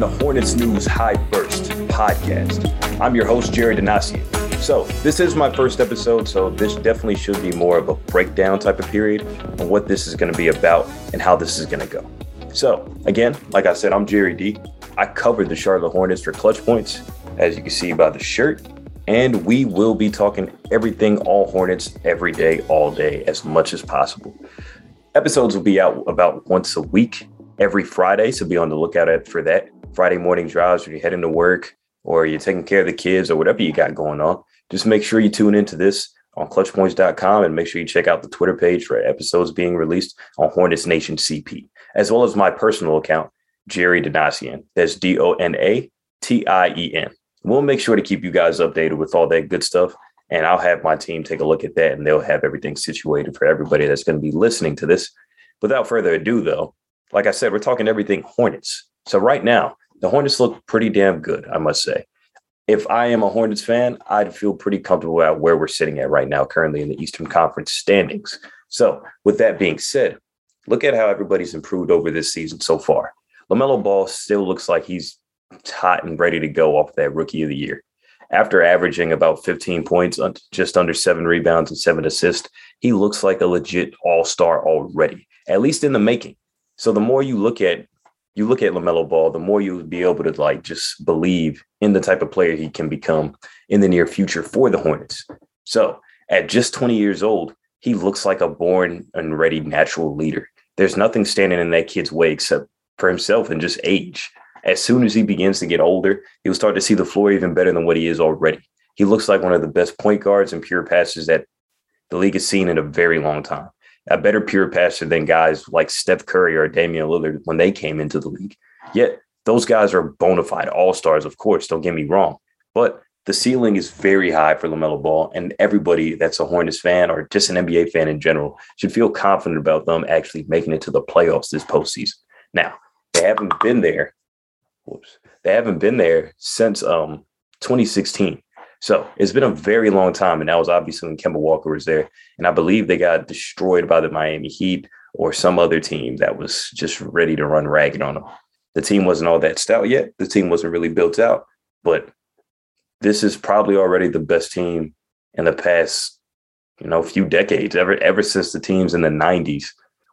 the Hornets News High Burst podcast. I'm your host, Jerry Donatien. So, this is my first episode, so this definitely should be more of a breakdown type of period on what this is going to be about and how this is going to go. So, again, like I said, I'm Jerry D. I covered the Charlotte Hornets for Clutch Points, as you can see by the shirt, and we will be talking everything all Hornets every day, all day, as much as possible. Episodes will be out about once a week, every Friday, so be on the lookout for that. Friday morning drives when you're heading to work or you're taking care of the kids or whatever you got going on just make sure you tune into this on clutchpoints.com and make sure you check out the Twitter page for episodes being released on Hornets Nation CP, as well as my personal account, Jerry Donatien. That's D O N A T I E N. We'll make sure to keep you guys updated with all that good stuff. And I'll have my team take a look at that and they'll have everything situated for everybody that's going to be listening to this. Without further ado, though, like I said, we're talking everything Hornets. So right now, the Hornets look pretty damn good, I must say if I am a Hornets fan, I'd feel pretty comfortable at where we're sitting at right now, currently in the Eastern Conference standings. So, with that being said, look at how everybody's improved over this season so far. LaMelo Ball still looks like he's hot and ready to go off that rookie of the year. After averaging about 15 points, just under seven rebounds and seven assists, he looks like a legit all star already, at least in the making. So, the more you look at you look at LaMelo Ball, the more you'll be able to like just believe in the type of player he can become in the near future for the Hornets. So at just 20 years old, he looks like a born and ready natural leader. There's nothing standing in that kid's way except for himself and just age. As soon as he begins to get older, he'll start to see the floor even better than what he is already. He looks like one of the best point guards and pure passers that the league has seen in a very long time a better pure passer than guys like Steph Curry or Damian Lillard when they came into the league. Yet those guys are bona fide all stars, of course. Don't get me wrong, but the ceiling is very high for LaMelo Ball, and everybody that's a Hornets fan or just an NBA fan in general should feel confident about them actually making it to the playoffs this postseason. Now they haven't been there. Whoops, they haven't been there since um 2016. So it's been a very long time. And that was obviously when Kemba Walker was there. And I believe they got destroyed by the Miami Heat or some other team that was just ready to run ragged on them. The team wasn't all that stout yet. The team wasn't really built out. But this is probably already the best team in the past, you know, few decades, ever ever since the teams in the 90s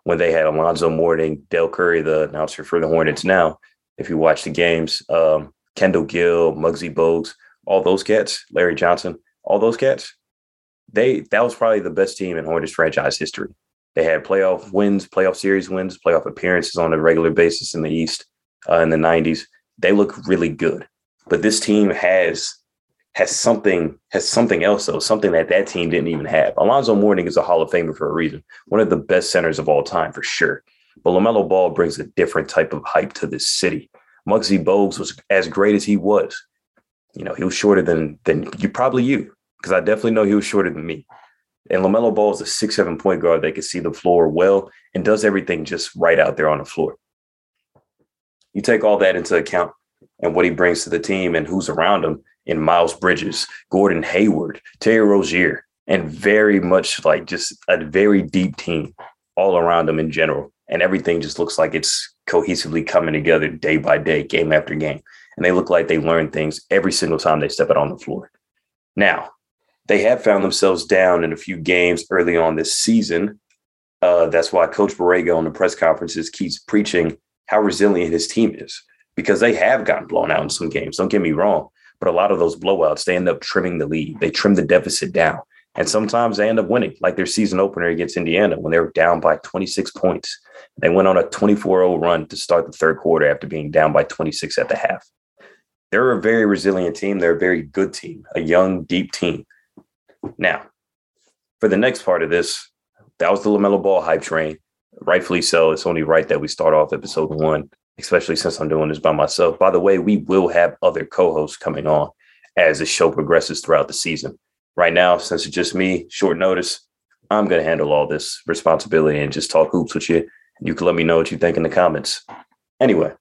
when they had Alonzo Mourning, Dell Curry, the announcer for the Hornets now. If you watch the games, um, Kendall Gill, Muggsy Bogues, all those cats, Larry Johnson, all those cats, they that was probably the best team in Hornets franchise history. They had playoff wins, playoff series wins, playoff appearances on a regular basis in the East uh, in the '90s. They look really good, but this team has has something has something else though, something that that team didn't even have. Alonzo Mourning is a Hall of Famer for a reason, one of the best centers of all time for sure. But Lamelo Ball brings a different type of hype to this city. Muggsy Bogues was as great as he was you know, he was shorter than than you probably you, because I definitely know he was shorter than me. And LaMelo Ball is a six, seven point guard that can see the floor well and does everything just right out there on the floor. You take all that into account and what he brings to the team and who's around him in Miles Bridges, Gordon Hayward, Terry Rozier, and very much like just a very deep team all around him in general. And everything just looks like it's cohesively coming together day by day, game after game and they look like they learn things every single time they step out on the floor. Now, they have found themselves down in a few games early on this season. Uh, that's why Coach Borrego in the press conferences keeps preaching how resilient his team is because they have gotten blown out in some games. Don't get me wrong, but a lot of those blowouts, they end up trimming the lead. They trim the deficit down. And sometimes they end up winning, like their season opener against Indiana when they were down by 26 points. They went on a 24 0 run to start the third quarter after being down by 26 at the half they're a very resilient team. They're a very good team, a young, deep team. Now, for the next part of this, that was the LaMelo Ball hype train. Rightfully so. It's only right that we start off episode one, especially since I'm doing this by myself. By the way, we will have other co hosts coming on as the show progresses throughout the season. Right now, since it's just me, short notice, I'm going to handle all this responsibility and just talk hoops with you. And you can let me know what you think in the comments. Anyway,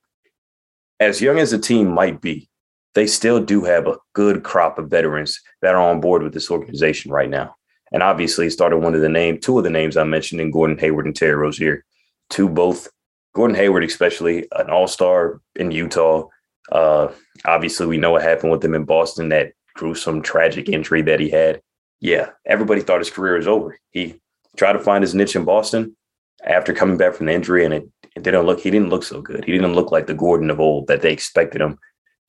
as young as the team might be, they still do have a good crop of veterans that are on board with this organization right now. And obviously, started one of the name, two of the names I mentioned in Gordon Hayward and Terry Rozier. Two both, Gordon Hayward especially, an all-star in Utah, Uh, obviously, we know what happened with him in Boston, that gruesome, tragic injury that he had. Yeah, everybody thought his career was over. He tried to find his niche in Boston after coming back from the injury, and it, it didn't look. He didn't look so good. He didn't look like the Gordon of old that they expected him,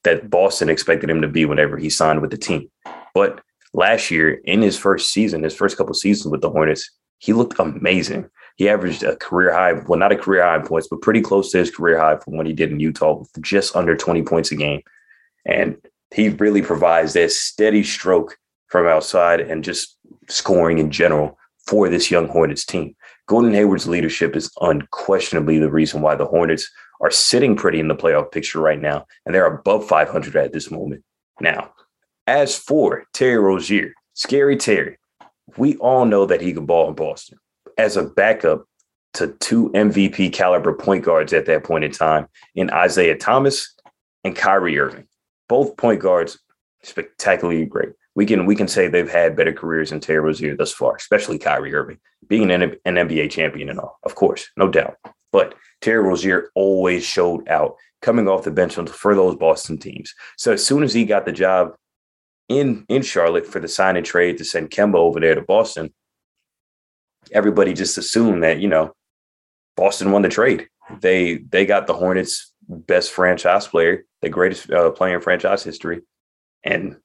that Boston expected him to be whenever he signed with the team. But last year, in his first season, his first couple seasons with the Hornets, he looked amazing. He averaged a career high, well, not a career high in points, but pretty close to his career high from what he did in Utah, with just under 20 points a game. And he really provides that steady stroke from outside and just scoring in general for this young Hornets team. Gordon Hayward's leadership is unquestionably the reason why the Hornets are sitting pretty in the playoff picture right now, and they're above 500 at this moment. Now, as for Terry Rozier, scary Terry, we all know that he can ball in Boston as a backup to two MVP caliber point guards at that point in time in Isaiah Thomas and Kyrie Irving. Both point guards spectacularly great. We can we can say they've had better careers than Terry Rozier thus far, especially Kyrie Irving being an, an NBA champion and all, of course, no doubt. But Terry Rozier always showed out coming off the bench for those Boston teams. So as soon as he got the job in in Charlotte for the sign and trade to send Kemba over there to Boston, everybody just assumed that you know Boston won the trade. They they got the Hornets' best franchise player, the greatest uh, player in franchise history, and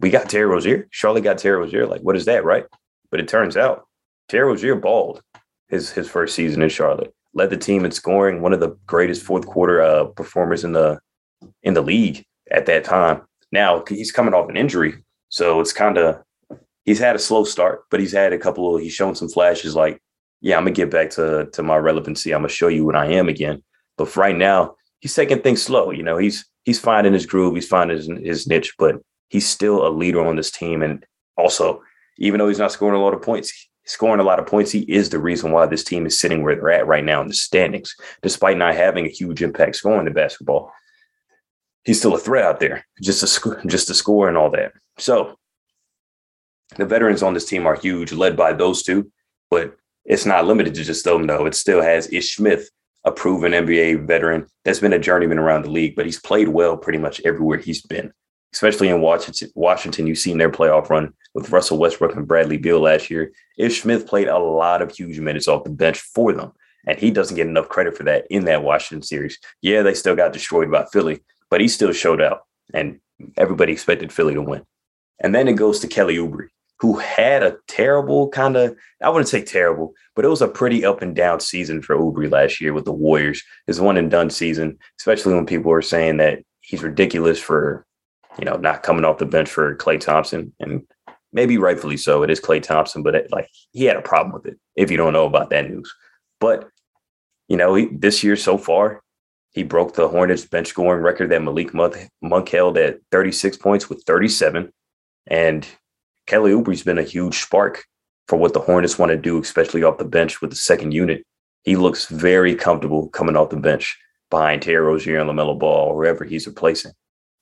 we got Terry Rozier. Charlotte got Terry Rozier. Like, what is that, right? But it turns out Terry Rozier balled his his first season in Charlotte. Led the team in scoring, one of the greatest fourth quarter uh, performers in the in the league at that time. Now he's coming off an injury, so it's kind of he's had a slow start, but he's had a couple of he's shown some flashes like, yeah, I'm gonna get back to to my relevancy. I'm gonna show you what I am again. But for right now, he's taking things slow. You know, he's he's finding his groove, he's finding his, his niche, but he's still a leader on this team. And also, even though he's not scoring a lot of points, scoring a lot of points, he is the reason why this team is sitting where they're at right now in the standings, despite not having a huge impact scoring the basketball. He's still a threat out there, just to sc- just to score and all that. So the veterans on this team are huge, led by those two, but it's not limited to just them, though. It still has Ish Smith, a proven NBA veteran that's been a journeyman around the league, but he's played well pretty much everywhere he's been, especially in Washington. Washington, you've seen their playoff run with Russell Westbrook and Bradley Beal last year. Ish Smith played a lot of huge minutes off the bench for them, and he doesn't get enough credit for that in that Washington series. Yeah, they still got destroyed by Philly, but he still showed out, and everybody expected Philly to win. And then it goes to Kelly Oubre who had a terrible kind of, I wouldn't say terrible, but it was a pretty up and down season for Oubre last year with the Warriors. His one and done season, especially when people were saying that he's ridiculous for, you know, not coming off the bench for Klay Thompson. And maybe rightfully so. It is Klay Thompson, but it, like he had a problem with it if you don't know about that news. But, you know, he, this year so far, he broke the Hornets bench scoring record that Malik Monk, held at 36 points with 37. And Kelly Oubre's been a huge spark for what the Hornets want to do, especially off the bench with the second unit. He looks very comfortable coming off the bench behind Terry Rozier and LaMelo Ball or whoever he's replacing.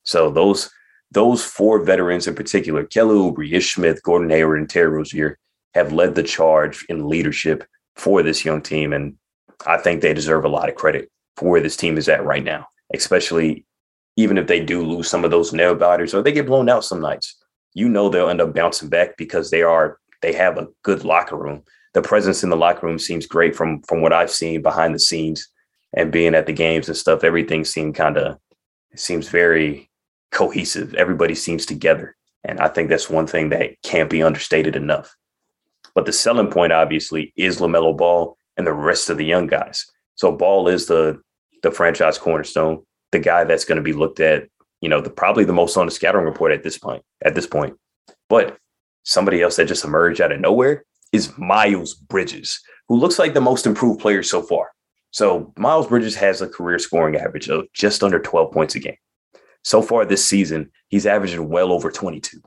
So those those four veterans in particular, Kelly Oubre, Ish Smith, Gordon Hayward, and Terry Rozier, have led the charge in leadership for this young team. And I think they deserve a lot of credit for where this team is at right now, especially even if they do lose some of those nail biters or they get blown out some nights you know they'll end up bouncing back because they are they have a good locker room. The presence in the locker room seems great from from what I've seen behind the scenes and being at the games and stuff. Everything seemed kind of seems very cohesive. Everybody seems together, and I think that's one thing that can't be understated enough. But the selling point, obviously, is Lamelo Ball and the rest of the young guys. So Ball is the the franchise cornerstone, the guy that's going to be looked at you know, the, probably the most on the scouting report at this point. At this point, but somebody else that just emerged out of nowhere is Miles Bridges, who looks like the most improved player so far. So Miles Bridges has a career scoring average of just under 12 points a game. So far this season, he's averaging well over 22.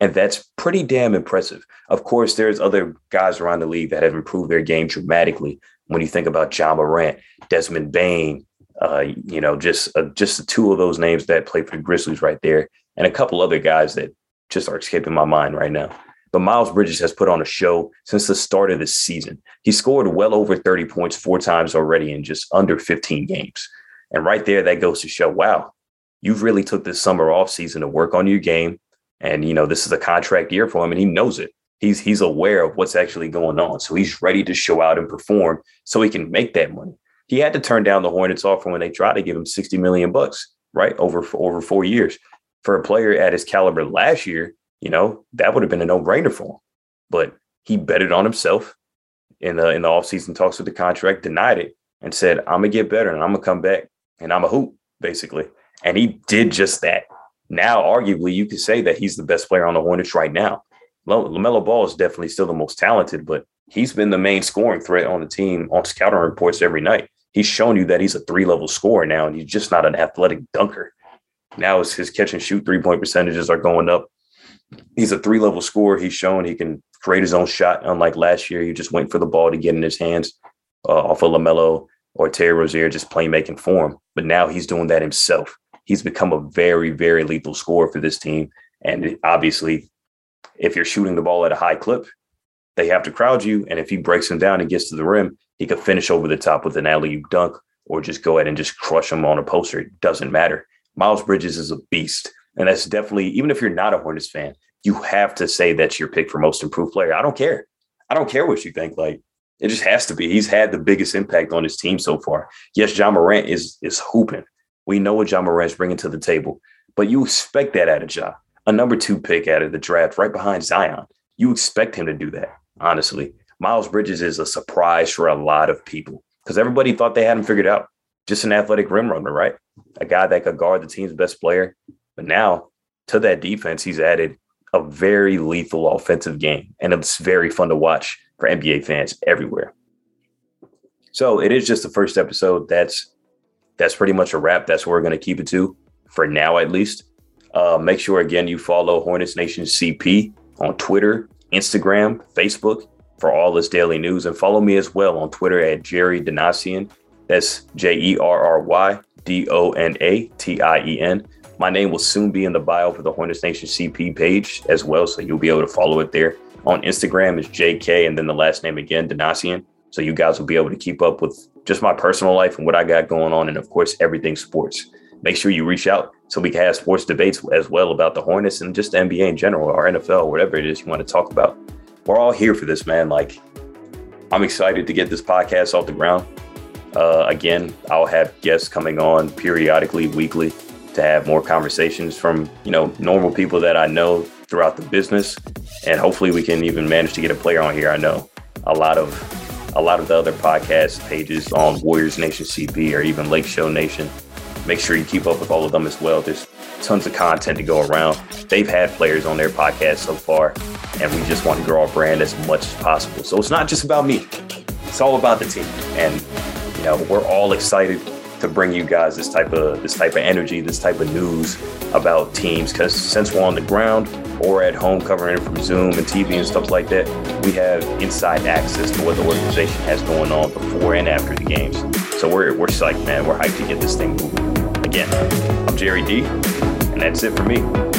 And that's pretty damn impressive. Of course, there's other guys around the league that have improved their game dramatically. When you think about Ja Morant, Desmond Bane, uh, you know, just uh, just the two of those names that play for the Grizzlies right there, and a couple other guys that just are escaping my mind right now. But Miles Bridges has put on a show since the start of this season. He scored well over 30 points four times already in just under 15 games. And right there, that goes to show, wow, you've really took this summer off season to work on your game. And, you know, this is a contract year for him and he knows it. He's he's aware of what's actually going on. So he's ready to show out and perform so he can make that money. He had to turn down the Hornets offer when they tried to give him 60 million bucks, right? Over over four years. For a player at his caliber last year, you know, that would have been a no-brainer for him. But he betted on himself in the in the offseason talks with the contract, denied it, and said, I'm gonna get better and I'm gonna come back and I'm a hoop, basically. And he did just that. Now, arguably, you could say that he's the best player on the Hornets right now. LaMelo Ball is definitely still the most talented, but he's been the main scoring threat on the team on scouting reports every night. He's shown you that he's a three level scorer now, and he's just not an athletic dunker. Now his, his catch and shoot three point percentages are going up. He's a three level scorer. He's shown he can create his own shot. Unlike last year, he just went for the ball to get in his hands uh, off of LaMelo or Terry Rozier, just playmaking for him. But now he's doing that himself he's become a very, very lethal scorer for this team. And obviously, if you're shooting the ball at a high clip, they have to crowd you. And if he breaks him down and gets to the rim, he could finish over the top with an alley oop dunk or just go ahead and just crush him on a poster. It doesn't matter. Miles Bridges is a beast. And that's definitely, even if you're not a Hornets fan, you have to say that's your pick for most improved player. I don't care. I don't care what you think. Like, it just has to be. He's had the biggest impact on his team so far. Yes, Ja Morant is is hooping, we know what Ja Morant's bringing to the table, but you expect that out of Ja, a number two pick out of the draft, right behind Zion. You expect him to do that, honestly. Miles Bridges is a surprise for a lot of people because everybody thought they had him figured out. Just an athletic rim runner, right? A guy that could guard the team's best player. But now, to that defense, he's added a very lethal offensive game. And it's very fun to watch for NBA fans everywhere. So it is just the first episode. That's that's pretty much a wrap. That's where we're going to keep it to for now, at least. Uh, make sure, again, you follow Hornets Nation CP on Twitter, Instagram, Facebook for all this daily news. And follow me as well on Twitter at Jerry Donatien. That's J E R R Y D O N A T I E N. My name will soon be in the bio for the Hornets Nation CP page as well. So you'll be able to follow it there. On Instagram is JK and then the last name again, Donatien. So you guys will be able to keep up with just my personal life and what I got going on, and of course, everything sports. Make sure you reach out so we can have sports debates as well about the Hornets and just the NBA in general or NFL, whatever it is you want to talk about. We're all here for this, man. Like, I'm excited to get this podcast off the ground. Uh, again, I'll have guests coming on periodically, weekly, to have more conversations from you know normal people that I know throughout the business, and hopefully we can even manage to get a player on here. I know a lot of a lot of the other podcast pages on Warriors Nation CP or even Lake Show Nation. Make sure you keep up with all of them as well. There's tons of content to go around. They've had players on their podcast so far, and we just want to grow our brand as much as possible. So it's not just about me, it's all about the team. And, you know, we're all excited to bring you guys this type of this type of energy, this type of news about teams. Because since we're on the ground or at home covering it from Zoom and TV and stuff like that, we have inside access to what the organization has going on before and after the games. So we're we're psyched, man. We're hyped to get this thing moving. Again, I'm Jerry D, and that's it for me.